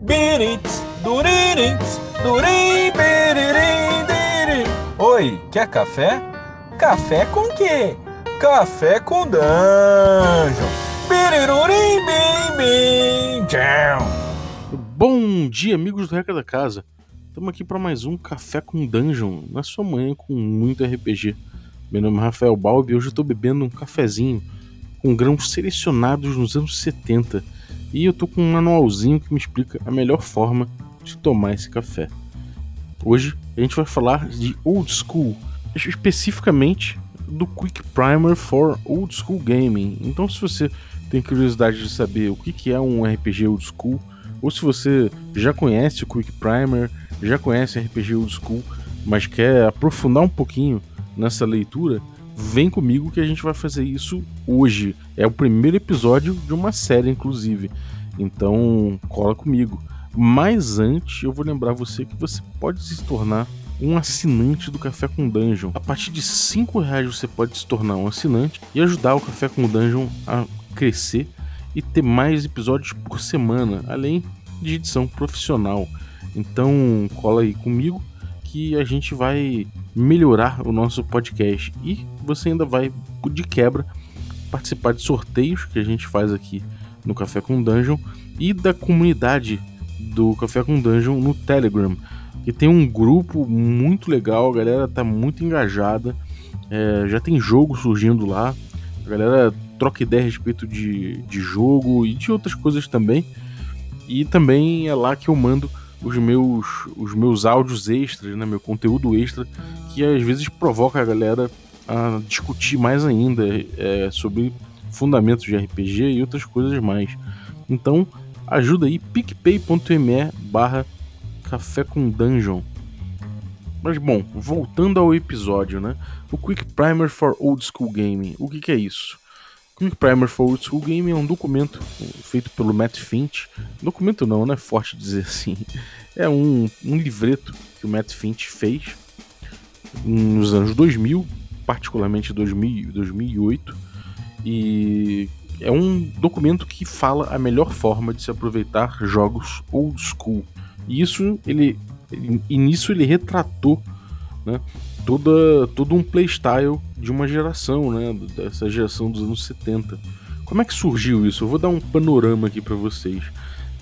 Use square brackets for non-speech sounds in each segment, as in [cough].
Birits, duririts, durim, biririm, diri. Oi, quer café? Café com quê? Café com dungeon. Birirurim, bim, bim. Bom dia, amigos do Reca da Casa. Estamos aqui para mais um Café com Dungeon, na sua manhã com muito RPG. Meu nome é Rafael Balbi e hoje eu estou bebendo um cafezinho com grãos selecionados nos anos 70 e eu tô com um manualzinho que me explica a melhor forma de tomar esse café. Hoje a gente vai falar de Old School, especificamente do Quick Primer for Old School Gaming. Então, se você tem curiosidade de saber o que é um RPG Old School, ou se você já conhece o Quick Primer, já conhece RPG Old School, mas quer aprofundar um pouquinho nessa leitura, vem comigo que a gente vai fazer isso hoje. É o primeiro episódio de uma série, inclusive. Então, cola comigo. Mas antes, eu vou lembrar você que você pode se tornar um assinante do Café com Dungeon. A partir de 5 reais você pode se tornar um assinante e ajudar o Café com Dungeon a crescer e ter mais episódios por semana, além de edição profissional. Então, cola aí comigo que a gente vai melhorar o nosso podcast. E você ainda vai, de quebra, participar de sorteios que a gente faz aqui no Café com Dungeon e da comunidade do Café com Dungeon no Telegram, que tem um grupo muito legal, a galera tá muito engajada, é, já tem jogo surgindo lá, a galera troca ideia a respeito de, de jogo e de outras coisas também. E também é lá que eu mando os meus, os meus áudios extras, né, meu conteúdo extra, que às vezes provoca a galera a discutir mais ainda é, sobre fundamentos de RPG e outras coisas mais. Então, ajuda aí picpay.me barra café com dungeon. Mas bom, voltando ao episódio, né? O Quick Primer for Old School Gaming. O que, que é isso? Quick Primer for Old School Gaming é um documento feito pelo Matt Finch. Documento não, não é forte dizer assim. É um, um livreto que o Matt Finch fez nos anos 2000, particularmente 2000, 2008. E é um documento que fala a melhor forma de se aproveitar jogos old school. E isso ele, e nisso ele retratou né, toda, todo um playstyle de uma geração, né, dessa geração dos anos 70. Como é que surgiu isso? Eu vou dar um panorama aqui para vocês.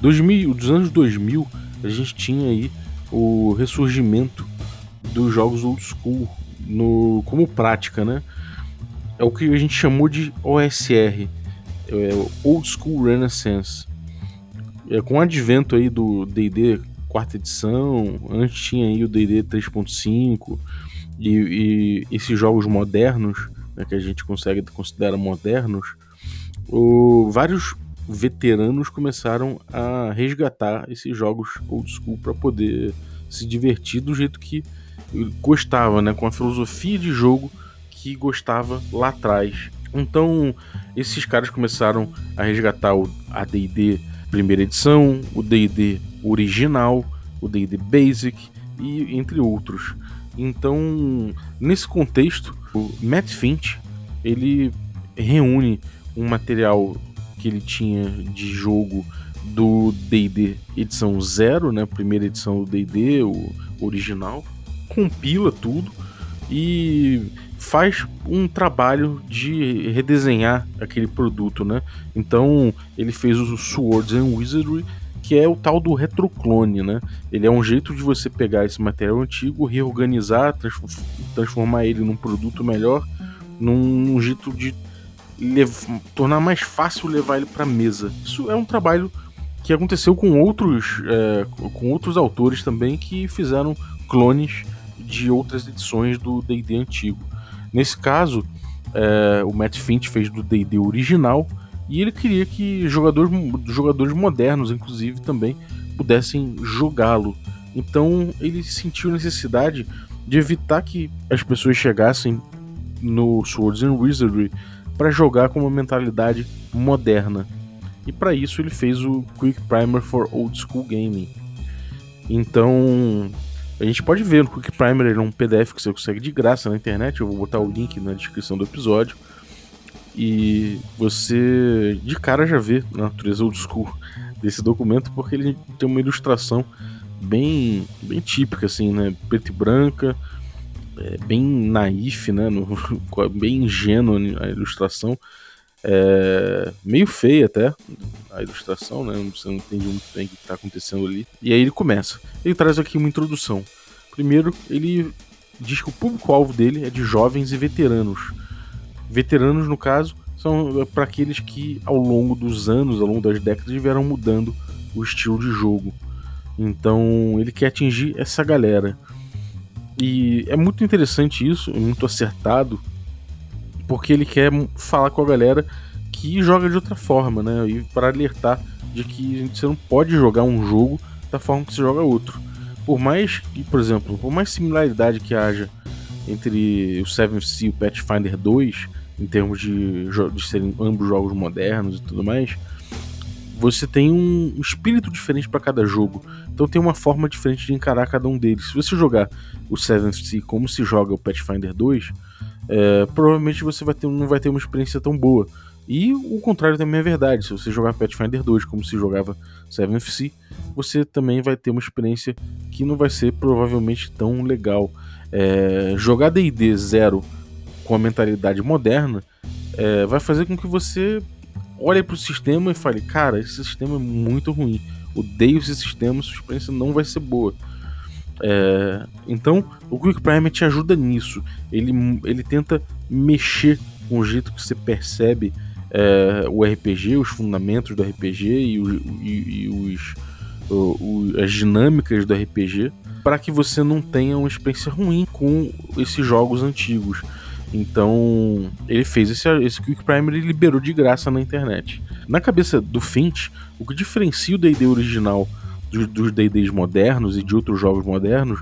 2000, dos anos 2000, a gente tinha aí o ressurgimento dos jogos old school no, como prática, né? É o que a gente chamou de OSR, é Old School Renaissance. É, com o advento aí do D&D quarta edição, antes tinha aí o D&D 3.5, e, e esses jogos modernos, né, que a gente consegue considerar modernos, o, vários veteranos começaram a resgatar esses jogos old school para poder se divertir do jeito que gostava, né, com a filosofia de jogo que gostava lá atrás. Então, esses caras começaram a resgatar o AD&D primeira edição, o D&D original, o D&D Basic e entre outros. Então, nesse contexto, o Matt Finch ele reúne um material que ele tinha de jogo do D&D edição 0, né, primeira edição do D&D, o original, compila tudo e faz um trabalho de redesenhar aquele produto, né? Então ele fez o Swords and Wizardry que é o tal do retroclone, né? Ele é um jeito de você pegar esse material antigo, reorganizar, transformar ele num produto melhor, num jeito de tornar mais fácil levar ele para mesa. Isso é um trabalho que aconteceu com outros, é, com outros autores também que fizeram clones de outras edições do D&D antigo. Nesse caso, é, o Matt Finch fez do D&D original e ele queria que jogadores, jogadores modernos, inclusive, também pudessem jogá-lo. Então ele sentiu necessidade de evitar que as pessoas chegassem no Swords and Wizardry para jogar com uma mentalidade moderna. E para isso ele fez o Quick Primer for Old School Gaming. Então a gente pode ver o Quick Primer, ele é um PDF que você consegue de graça na internet. Eu vou botar o link na descrição do episódio. E você de cara já vê na natureza old school desse documento porque ele tem uma ilustração bem, bem típica, assim, né? Preto e branca, é, bem naif, né? No, [laughs] bem ingênua a ilustração. É, meio feia até a ilustração, né? Você não entende muito bem o que está acontecendo ali. E aí ele começa. Ele traz aqui uma introdução. Primeiro, ele diz que o público-alvo dele é de jovens e veteranos. Veteranos, no caso, são é, para aqueles que ao longo dos anos, ao longo das décadas, vieram mudando o estilo de jogo. Então ele quer atingir essa galera. E é muito interessante isso, é muito acertado, porque ele quer falar com a galera que joga de outra forma, né? E para alertar de que você não pode jogar um jogo da forma que você joga outro. Por mais por exemplo, por mais similaridade que haja entre o Seven Sea e o Pathfinder 2, em termos de, de serem ambos jogos modernos e tudo mais, você tem um espírito diferente para cada jogo. Então tem uma forma diferente de encarar cada um deles. Se você jogar o Seventh Sea como se joga o Pathfinder 2, é, provavelmente você vai ter, não vai ter uma experiência tão boa. E o contrário também é verdade. Se você jogar Pathfinder 2 como se jogava Seventh Sea, você também vai ter uma experiência que não vai ser provavelmente tão legal. É, jogar D&D 0 com a mentalidade moderna é, vai fazer com que você olhe para o sistema e fale, cara, esse sistema é muito ruim. Odeio esse sistema, sua experiência não vai ser boa. É, então, o Quick Primer te ajuda nisso. Ele, ele tenta mexer com o jeito que você percebe é, o RPG, os fundamentos do RPG e, o, e, e os, o, o, as dinâmicas do RPG, para que você não tenha uma experiência ruim com esses jogos antigos. Então, ele fez esse, esse Quick Primer e liberou de graça na internet. Na cabeça do Finch, o que diferencia o D&D original dos D&Ds modernos e de outros jogos modernos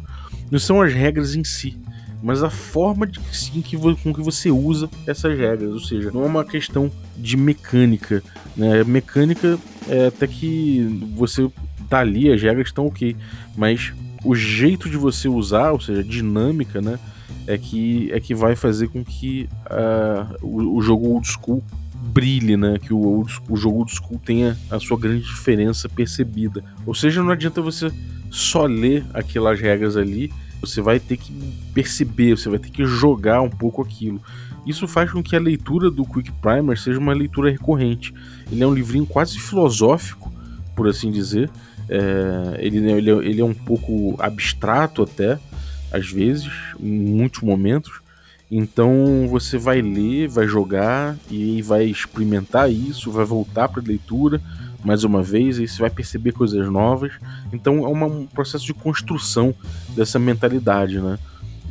não são as regras em si, mas a forma de, sim, que, com que você usa essas regras. Ou seja, não é uma questão de mecânica. Né? Mecânica é até que você tá ali, as regras estão ok, mas o jeito de você usar, ou seja, a dinâmica, né? É que, é que vai fazer com que uh, o, o, jogo old school brilhe, né? Que o, old, o jogo old school tenha a sua grande diferença percebida. Ou seja, não adianta você só ler aquelas regras ali, você vai ter que perceber, você vai ter que jogar um pouco aquilo. Isso faz com que a leitura do Quick Primer seja uma leitura recorrente. Ele é um livrinho quase filosófico, por assim dizer. É, ele, ele, ele é um pouco abstrato até, às vezes, em muitos momentos. Então você vai ler, vai jogar e vai experimentar isso, vai voltar para a leitura mais uma vez e você vai perceber coisas novas. Então é uma, um processo de construção dessa mentalidade, né?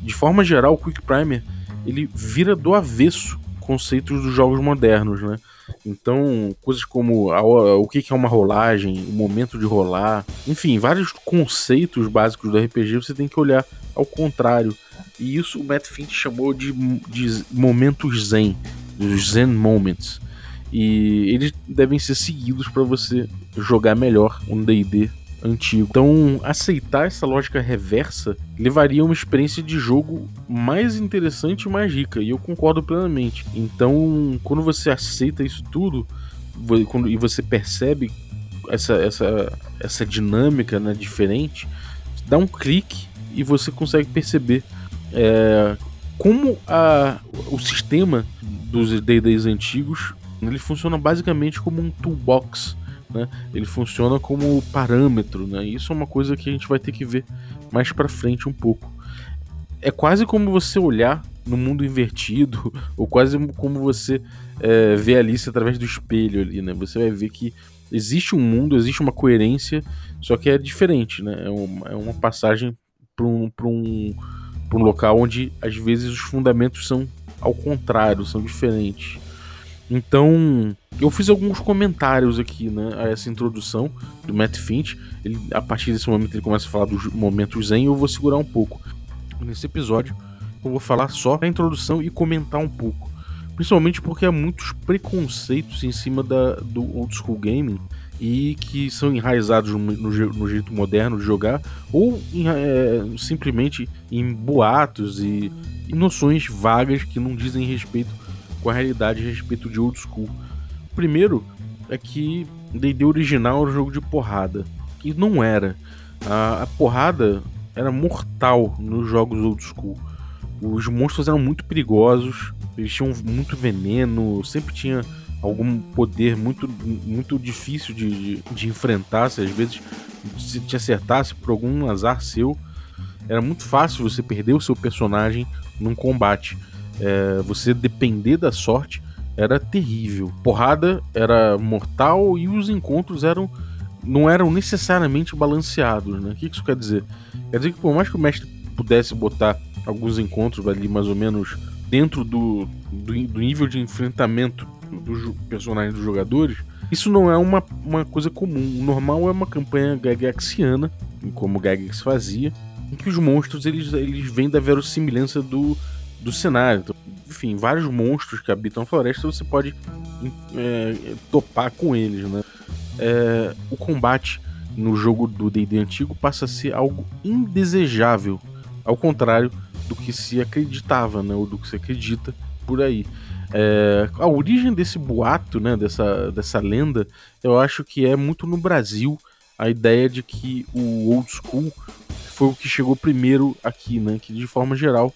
De forma geral, o Quick Primer ele vira do avesso conceitos dos jogos modernos, né? Então, coisas como a, o que é uma rolagem, o momento de rolar, enfim, vários conceitos básicos do RPG você tem que olhar ao contrário. E isso o Matt Finch chamou de, de momentos zen, dos zen moments. E eles devem ser seguidos para você jogar melhor um D&D antigo. Então, aceitar essa lógica reversa levaria a uma experiência de jogo mais interessante e mais rica, e eu concordo plenamente. Então, quando você aceita isso tudo e você percebe essa, essa, essa dinâmica né, diferente, dá um clique e você consegue perceber é, como a, o sistema dos D&Ds antigos ele funciona basicamente como um toolbox né? Ele funciona como parâmetro, né? Isso é uma coisa que a gente vai ter que ver mais para frente um pouco. É quase como você olhar no mundo invertido, [laughs] ou quase como você é, vê a Alice através do espelho ali, né? Você vai ver que existe um mundo, existe uma coerência, só que é diferente, né? É uma, é uma passagem para um, um, um local onde às vezes os fundamentos são ao contrário, são diferentes. Então, eu fiz alguns comentários aqui, né, a essa introdução do Matt Finch. Ele, a partir desse momento ele começa a falar dos momentos zen, eu vou segurar um pouco. Nesse episódio, eu vou falar só a introdução e comentar um pouco. Principalmente porque há muitos preconceitos em cima da, do old school gaming e que são enraizados no, no, no jeito moderno de jogar ou em, é, simplesmente em boatos e, e noções vagas que não dizem respeito com a realidade a respeito de old school. Primeiro é que D&D original era um jogo de porrada. E não era. A, a porrada era mortal nos jogos old school. Os monstros eram muito perigosos, eles tinham muito veneno, sempre tinha algum poder muito, muito difícil de, de, de enfrentar. Se às vezes se te acertasse por algum azar seu, era muito fácil você perder o seu personagem num combate. É, você depender da sorte era terrível. Porrada era mortal e os encontros eram não eram necessariamente balanceados. Né? O que isso quer dizer? Quer dizer que por mais que o mestre pudesse botar alguns encontros ali mais ou menos dentro do, do, do nível de enfrentamento dos personagens dos jogadores, isso não é uma, uma coisa comum. O normal é uma campanha Gygaxiana, como Gygax fazia, em que os monstros eles, eles vêm da verossimilhança do, do cenário. Então, enfim, vários monstros que habitam a floresta você pode é, topar com eles, né? É, o combate no jogo do D&D antigo passa a ser algo indesejável, ao contrário do que se acreditava, né, ou do que se acredita por aí. É, a origem desse boato, né, dessa, dessa lenda, eu acho que é muito no Brasil a ideia de que o old school foi o que chegou primeiro aqui, né, que de forma geral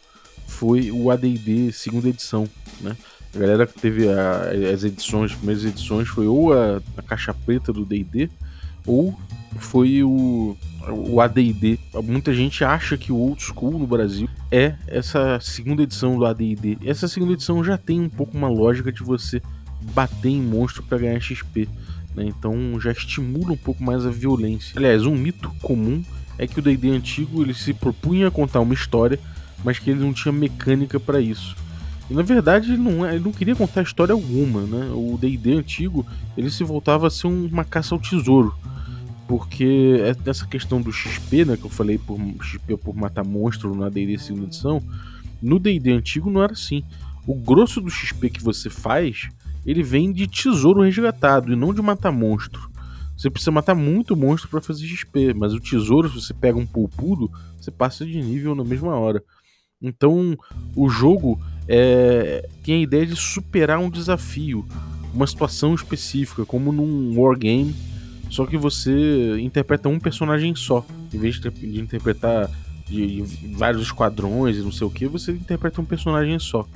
foi o AD&D segunda edição, né. A galera que teve a, as edições, as primeiras edições, foi ou a, a caixa preta do D&D, ou foi o, o AD&D. Muita gente acha que o Old School no Brasil é essa segunda edição do AD&D. Essa segunda edição já tem um pouco uma lógica de você bater em monstro para ganhar XP. Né? Então já estimula um pouco mais a violência. Aliás, um mito comum é que o D&D antigo ele se propunha a contar uma história, mas que ele não tinha mecânica para isso. E na verdade ele não, é, ele não queria contar história alguma, né? O D&D antigo ele se voltava a ser uma caça ao tesouro porque é essa questão do XP, né, que eu falei por XP por matar monstro na D&D segunda edição, no D&D antigo não era assim. O grosso do XP que você faz, ele vem de tesouro resgatado e não de matar monstro. Você precisa matar muito monstro para fazer XP, mas o tesouro, se você pega um pulpudo, você passa de nível na mesma hora. Então, o jogo é, tem a ideia de superar um desafio, uma situação específica, como num wargame só que você interpreta um personagem só. Em vez de interpretar de vários esquadrões e não sei o que, você interpreta um personagem só.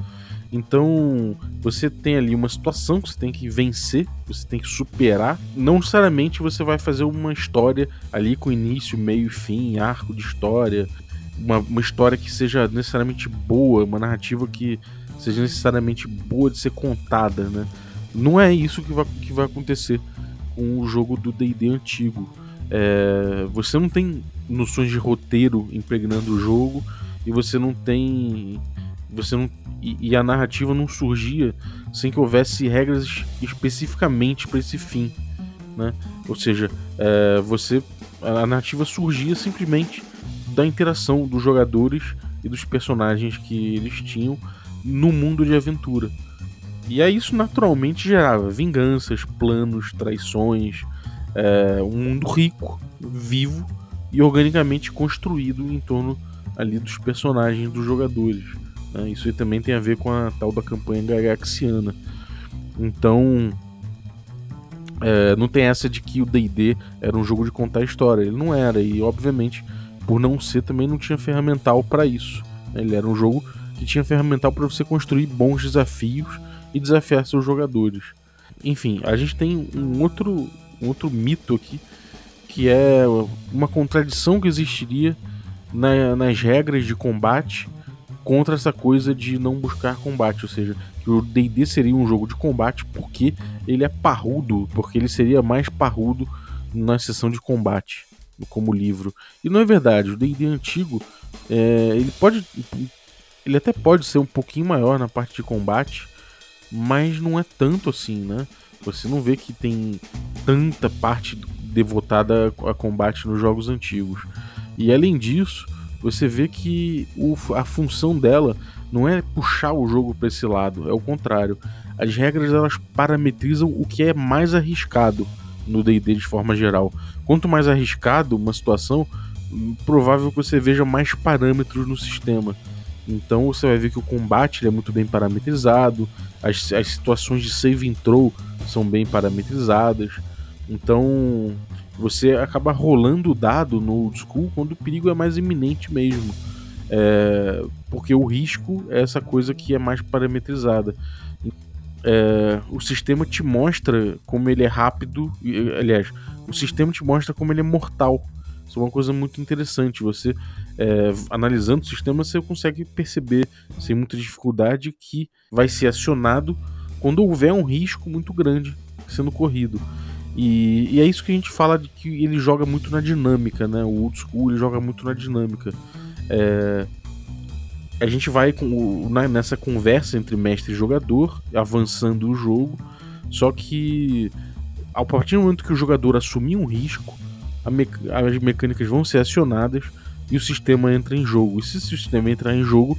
Então, você tem ali uma situação que você tem que vencer, você tem que superar. Não necessariamente você vai fazer uma história ali com início, meio e fim, arco de história. Uma, uma história que seja necessariamente boa, uma narrativa que seja necessariamente boa de ser contada, né? Não é isso que vai, que vai acontecer com o jogo do D&D antigo. É, você não tem noções de roteiro impregnando o jogo e você não tem você não e, e a narrativa não surgia sem que houvesse regras especificamente para esse fim, né? Ou seja, é, você a narrativa surgia simplesmente da interação dos jogadores e dos personagens que eles tinham no mundo de aventura. E aí isso naturalmente gerava vinganças, planos, traições, é, um mundo rico, vivo e organicamente construído em torno ali dos personagens dos jogadores. Né? Isso aí também tem a ver com a tal da campanha gagaxiana. Então, é, não tem essa de que o D&D era um jogo de contar história. Ele não era e, obviamente, por não ser, também não tinha ferramental para isso. Ele era um jogo que tinha ferramental para você construir bons desafios e desafiar seus jogadores. Enfim, a gente tem um outro, um outro mito aqui, que é uma contradição que existiria na, nas regras de combate contra essa coisa de não buscar combate, ou seja, que o D&D seria um jogo de combate porque ele é parrudo, porque ele seria mais parrudo na sessão de combate, como livro. E não é verdade, o D&D antigo, é, ele pode, ele até pode ser um pouquinho maior na parte de combate, mas não é tanto assim, né? Você não vê que tem tanta parte devotada a combate nos jogos antigos. E além disso, você vê que o, a função dela não é puxar o jogo para esse lado, é o contrário. As regras elas parametrizam o que é mais arriscado no D&D de forma geral. Quanto mais arriscado uma situação, provável que você veja mais parâmetros no sistema. Então você vai ver que o combate é muito bem parametrizado, as, as situações de save and throw são bem parametrizadas. Então você acaba rolando o dado no old school quando o perigo é mais iminente mesmo. É, porque o risco é essa coisa que é mais parametrizada. É, o sistema te mostra como ele é rápido. Aliás, o sistema te mostra como ele é mortal. Isso é uma coisa muito interessante. Você, é, analisando o sistema, você consegue perceber, sem muita dificuldade, que vai ser acionado quando houver um risco muito grande sendo corrido. E, e, é isso que a gente fala de que ele joga muito na dinâmica, né? O old school ele joga muito na dinâmica. É, a gente vai com, na, nessa conversa entre mestre e jogador, avançando o jogo, só que a partir do momento que o jogador assumir um risco, me, as mecânicas vão ser acionadas e o sistema entra em jogo. E se o sistema entrar em jogo,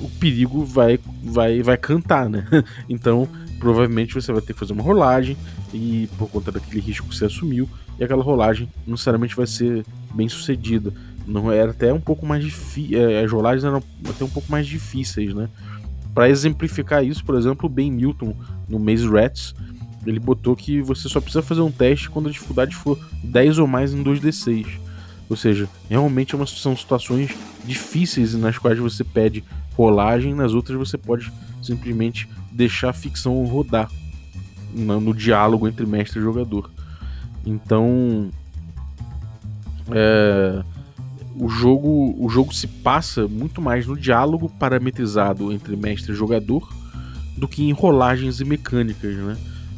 o perigo vai, vai, vai cantar, né? [laughs] Então, provavelmente você vai ter que fazer uma rolagem e por conta daquele risco que você assumiu, e aquela rolagem não necessariamente vai ser bem sucedida. Não era até um pouco mais difícil, é, as rolagens eram até um pouco mais difíceis, né? Para exemplificar isso, por exemplo, o Ben Milton no Maze Rats, ele botou que você só precisa fazer um teste quando a dificuldade for 10 ou mais em 2d6. Ou seja, realmente é uma, são situações difíceis nas quais você pede rolagem, nas outras você pode simplesmente deixar a ficção rodar no, no diálogo entre mestre e jogador. Então, é, o jogo o jogo se passa muito mais no diálogo parametrizado entre mestre e jogador do que em rolagens e mecânicas, né?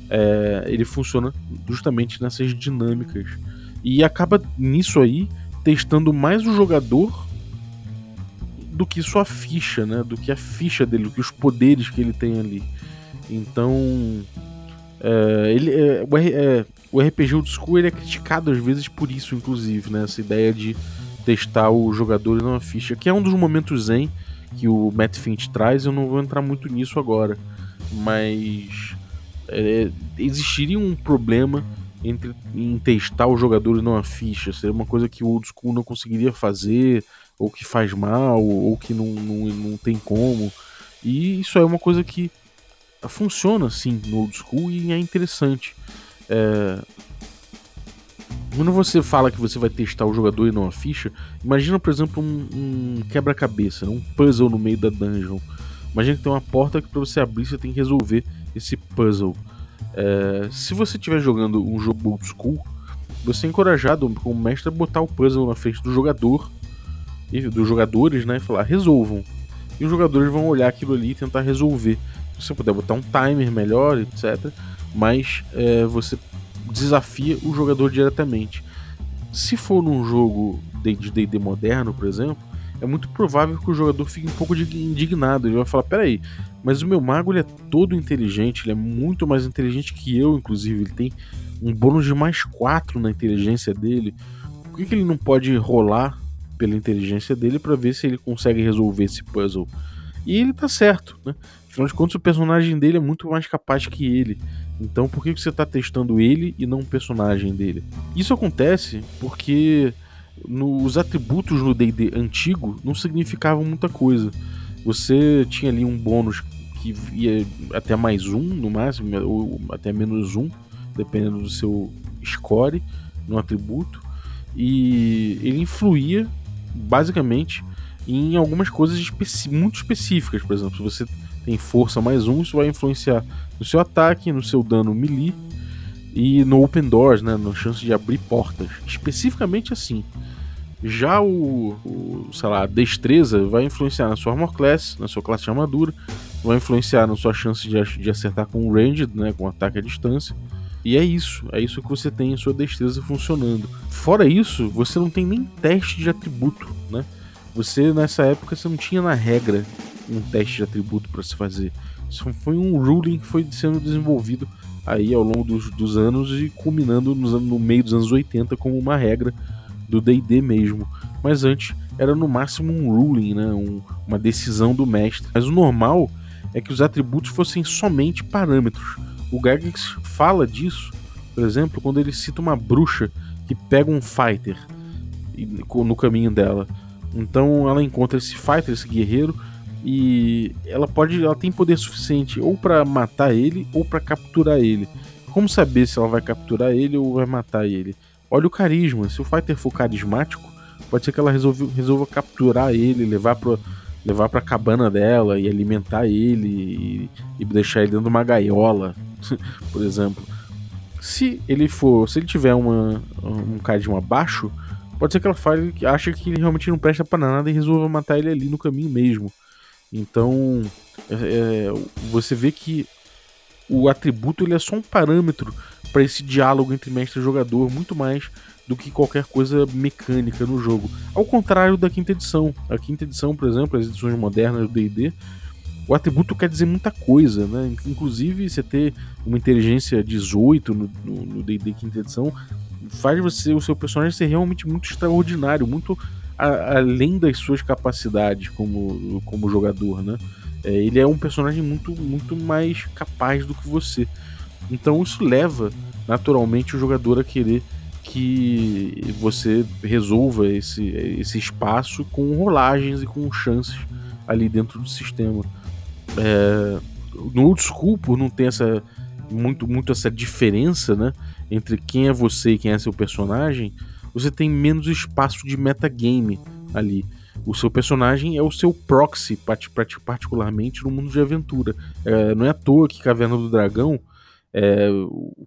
É, ele funciona justamente nessas dinâmicas e acaba nisso aí testando mais o jogador do que sua ficha, né? Do que a ficha dele, do que os poderes que ele tem ali. Então, é, ele, é, o, é, o, RPG Old School ele é criticado às vezes por isso, inclusive, né? Essa ideia de testar o jogador e não a ficha, que é um dos momentos zen que o Matt Finch traz. Eu não vou entrar muito nisso agora, mas é, existiria um problema entre em testar o jogador e não a ficha. Seria uma coisa que o Old School não conseguiria fazer ou que faz mal, ou que não, não, não tem como. E isso é uma coisa que funciona assim no old school e é interessante. É... Quando você fala que você vai testar o jogador e não a ficha, imagina, por exemplo, um, um quebra-cabeça, né? um puzzle no meio da dungeon. Imagina que tem uma porta que para você abrir você tem que resolver esse puzzle. É... se você estiver jogando um jogo old school, você é encorajado como mestre a botar o puzzle na frente do jogador dos jogadores, né? E falar, resolvam. E os jogadores vão olhar aquilo ali e tentar resolver. Se você puder botar um timer melhor, etc. Mas é, você desafia o jogador diretamente. Se for num jogo de DD moderno, por exemplo, é muito provável que o jogador fique um pouco indignado. Ele vai falar: peraí, mas o meu mago ele é todo inteligente, ele é muito mais inteligente que eu, inclusive. Ele tem um bônus de mais 4 na inteligência dele. Por que, que ele não pode rolar pela inteligência dele para ver se ele consegue resolver esse puzzle. E ele tá certo, né? Afinal de contas, o personagem dele é muito mais capaz que ele. Então, por que você está testando ele e não o personagem dele? Isso acontece porque nos atributos no D&D antigo não significavam muita coisa. Você tinha ali um bônus que ia até mais um no máximo, ou até menos um, dependendo do seu score no atributo, e ele influía basicamente em algumas coisas especi muito específicas. Por exemplo, se você tem força mais um, isso vai influenciar no seu ataque, no seu dano melee e no open doors, né, na chance de abrir portas. Especificamente assim. Já o, o, sei lá, a destreza vai influenciar na sua armor class, na sua classe de armadura, vai influenciar na sua chance de, de acertar com o ranged, né, com ataque à distância. E é isso, é isso que você tem em sua destreza funcionando. Fora isso, você não tem nem teste de atributo, né? Você nessa época você não tinha na regra um teste de atributo para se fazer. Isso foi um ruling que foi sendo desenvolvido aí ao longo dos, dos anos e culminando nos, no meio dos anos 80 como uma regra do D&D mesmo. Mas antes era no máximo um ruling, né? Um, uma decisão do mestre. Mas o normal é que os atributos fossem somente parâmetros o Gygax fala disso, por exemplo, quando ele cita uma bruxa que pega um fighter no caminho dela. Então ela encontra esse fighter, esse guerreiro, e ela pode, ela tem poder suficiente ou para matar ele ou para capturar ele. como saber se ela vai capturar ele ou vai matar ele? Olha o carisma. Se o fighter for carismático, pode ser que ela resolva capturar ele, levar pro, levar pra cabana dela e alimentar ele e, e deixar ele dentro de uma gaiola, [laughs] por exemplo. Se ele for, se ele tiver uma, um carisma baixo, pode ser que ela fale que acha que ele realmente não presta para nada e resolva matar ele ali no caminho mesmo. Então, é, é, você vê que o atributo ele é só um parâmetro para esse diálogo entre mestre e jogador, muito mais do que qualquer coisa mecânica no jogo. Ao contrário da quinta edição. A quinta edição, por exemplo, as edições modernas do D&D, o atributo quer dizer muita coisa, né? Inclusive, você ter uma inteligência 18 no D&D quinta edição faz você o seu personagem ser realmente muito extraordinário, muito a, além das suas capacidades como, como jogador, né? É, ele é um personagem muito, muito mais capaz do que você. Então isso leva naturalmente o jogador a querer que você resolva esse, esse espaço com rolagens e com chances ali dentro do sistema. É, no old school, por não ter essa muito, muito essa diferença né, entre quem é você e quem é seu personagem, você tem menos espaço de metagame ali. O seu personagem é o seu proxy, particularmente no mundo de aventura. É, não é à toa que Caverna do Dragão, é,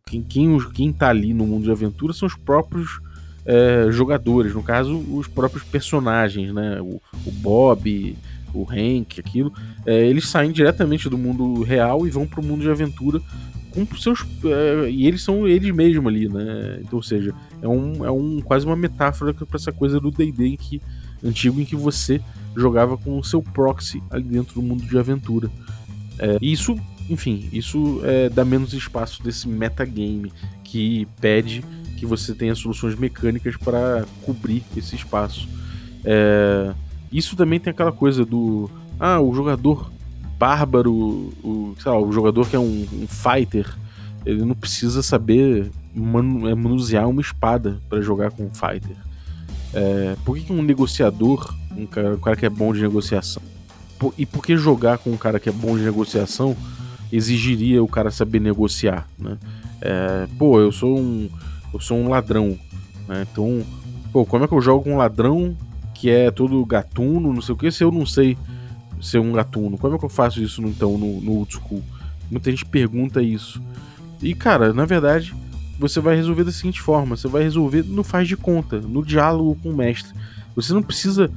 quem, quem, quem tá ali no mundo de aventura são os próprios é, jogadores, no caso, os próprios personagens, né? O, o Bob, o Hank, aquilo. É, eles saem diretamente do mundo real e vão pro mundo de aventura com seus. É, e eles são eles mesmos ali, né? Então, ou seja, é, um, é um, quase uma metáfora para essa coisa do DD antigo em que você jogava com o seu proxy ali dentro do mundo de aventura. É, e isso, enfim, isso é, dá menos espaço desse metagame que pede que você tenha soluções mecânicas para cobrir esse espaço. É, isso também tem aquela coisa do. Ah, o jogador bárbaro, o, lá, o jogador que é um, um, fighter, ele não precisa saber é, manusear uma espada para jogar com um fighter. É, por que, um negociador, um cara, um cara que é bom de negociação, por, e por que jogar com um cara que é bom de negociação exigiria o cara saber negociar, né? É, pô, eu sou um, eu sou um ladrão, né? Então, pô, como é que eu jogo um ladrão que é todo gatuno, não sei o que, se eu não sei ser um gatuno? Como é que eu faço isso então no, no old school? Muita gente pergunta isso. E cara, na verdade, você vai resolver da seguinte forma: você vai resolver no faz de conta, no diálogo com o mestre. Você não precisa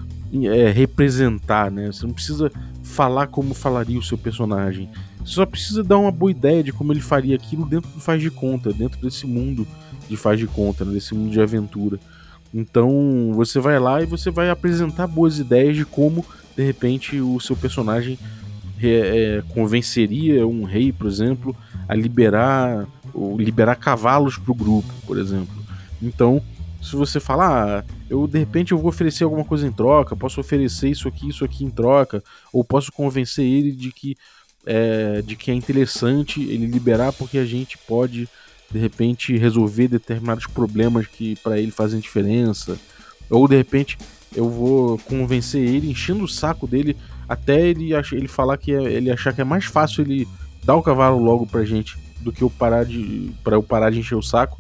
é, representar, né? Você não precisa falar como falaria o seu personagem. Só precisa dar uma boa ideia de como ele faria aquilo dentro do faz de conta, dentro desse mundo de faz de conta, né? desse mundo de aventura. Então você vai lá e você vai apresentar boas ideias de como de repente o seu personagem é, convenceria um rei, por exemplo, a liberar ou liberar cavalos para o grupo, por exemplo. Então, se você falar, ah, eu de repente eu vou oferecer alguma coisa em troca, posso oferecer isso aqui, isso aqui em troca, ou posso convencer ele de que é, de que é interessante ele liberar porque a gente pode de repente resolver determinados problemas que para ele fazem diferença, ou de repente eu vou convencer ele, enchendo o saco dele até ele, ele falar que é, ele achar que é mais fácil ele dar o cavalo logo pra gente do que eu parar de para eu parar de encher o saco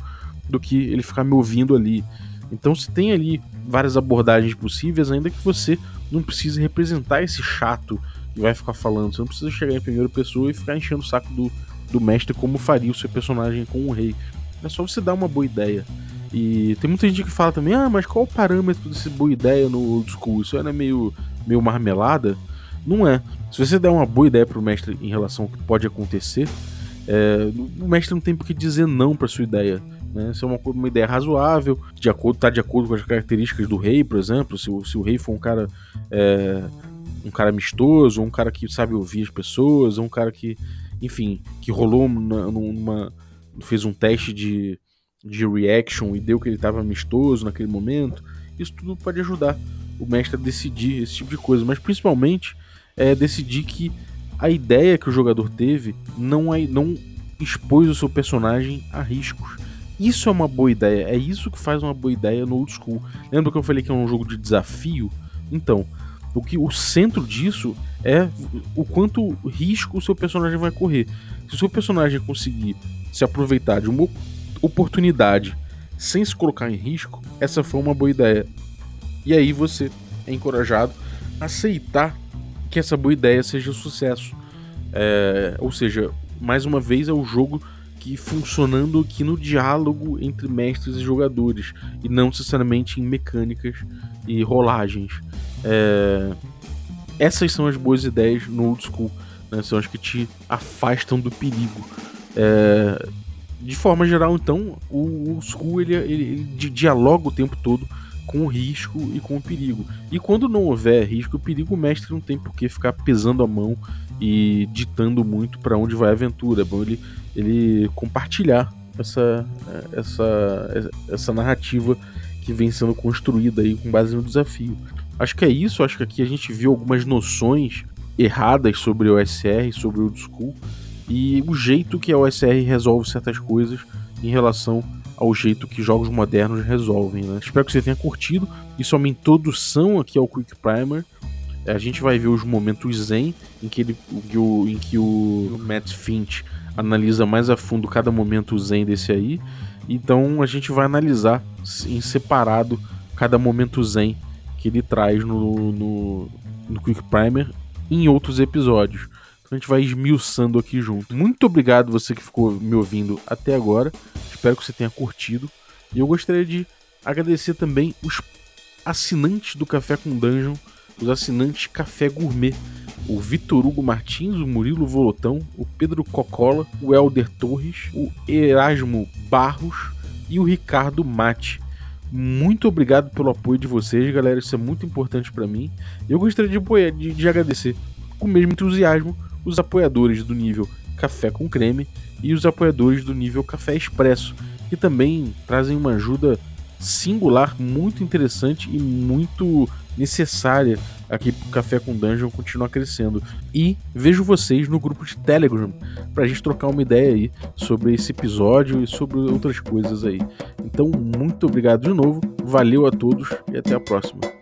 do que ele ficar me ouvindo ali. Então se tem ali várias abordagens possíveis, ainda que você não precise representar esse chato que vai ficar falando. Você não precisa chegar em primeira pessoa e ficar enchendo o saco do, do mestre como faria o seu personagem com o rei. É só você dar uma boa ideia. E tem muita gente que fala também, ah, mas qual o parâmetro desse boa ideia no old school? Isso é meio, meio marmelada? Não é. Se você der uma boa ideia pro mestre em relação ao que pode acontecer, é, o mestre não tem por que dizer não para sua ideia. Né? Se é uma, uma ideia razoável, de acordo, tá de acordo com as características do rei, por exemplo, se, se o rei for um cara é, um cara amistoso, um cara que sabe ouvir as pessoas, um cara que, enfim, que rolou numa, fez um teste de, de reaction e deu que ele estava amistoso naquele momento, isso tudo pode ajudar o mestre a decidir esse tipo de coisa, mas principalmente é decidir que a ideia que o jogador teve não, é, não expôs o seu personagem a riscos. Isso é uma boa ideia, é isso que faz uma boa ideia no old school. Lembra que eu falei que é um jogo de desafio? Então, O que o centro disso é o quanto risco o seu personagem vai correr. Se o seu personagem conseguir se aproveitar de uma oportunidade sem se colocar em risco, essa foi uma boa ideia. E aí você é encorajado a aceitar que essa boa ideia seja um sucesso. É, ou seja, mais uma vez é o jogo que funcionando aqui no diálogo entre mestres e jogadores e não necessariamente em mecânicas e rolagens. É, essas são as boas ideias no old school, né? são as que te afastam do perigo. É, de forma geral, então, o old school ele, ele, ele dialoga o tempo todo com o risco e com o perigo. E quando não houver risco e perigo, o mestre não tem por que ficar pesando a mão e ditando muito para onde vai a aventura. É bom ele, ele compartilhar essa, essa, essa narrativa que vem sendo construída aí com base no desafio. Acho que é isso, acho que aqui a gente viu algumas noções erradas sobre o OSR, sobre o old school, e o jeito que a OSR resolve certas coisas em relação ao jeito que jogos modernos resolvem. Né? Espero que você tenha curtido. Isso é uma introdução aqui ao Quick Primer. A gente vai ver os momentos zen em que, ele, em que o Matt Finch analisa mais a fundo cada momento zen desse aí. Então a gente vai analisar em separado cada momento zen que ele traz no, no, no Quick Primer em outros episódios. Então a gente vai esmiuçando aqui junto. Muito obrigado você que ficou me ouvindo até agora. Espero que você tenha curtido. E eu gostaria de agradecer também os assinantes do Café com Dungeon, os assinantes Café Gourmet. O Vitor Hugo Martins, o Murilo Volotão, o Pedro Cocola, o Helder Torres, o Erasmo Barros e o Ricardo Mate. Muito obrigado pelo apoio de vocês, galera. Isso é muito importante para mim. Eu gostaria de, apoiar, de, de agradecer com o mesmo entusiasmo os apoiadores do nível Café com Creme e os apoiadores do nível Café Expresso, que também trazem uma ajuda singular, muito interessante e muito necessária aqui para o Café com Dungeon continuar crescendo. E vejo vocês no grupo de Telegram para a gente trocar uma ideia aí sobre esse episódio e sobre outras coisas aí. Então, muito obrigado de novo, valeu a todos e até a próxima.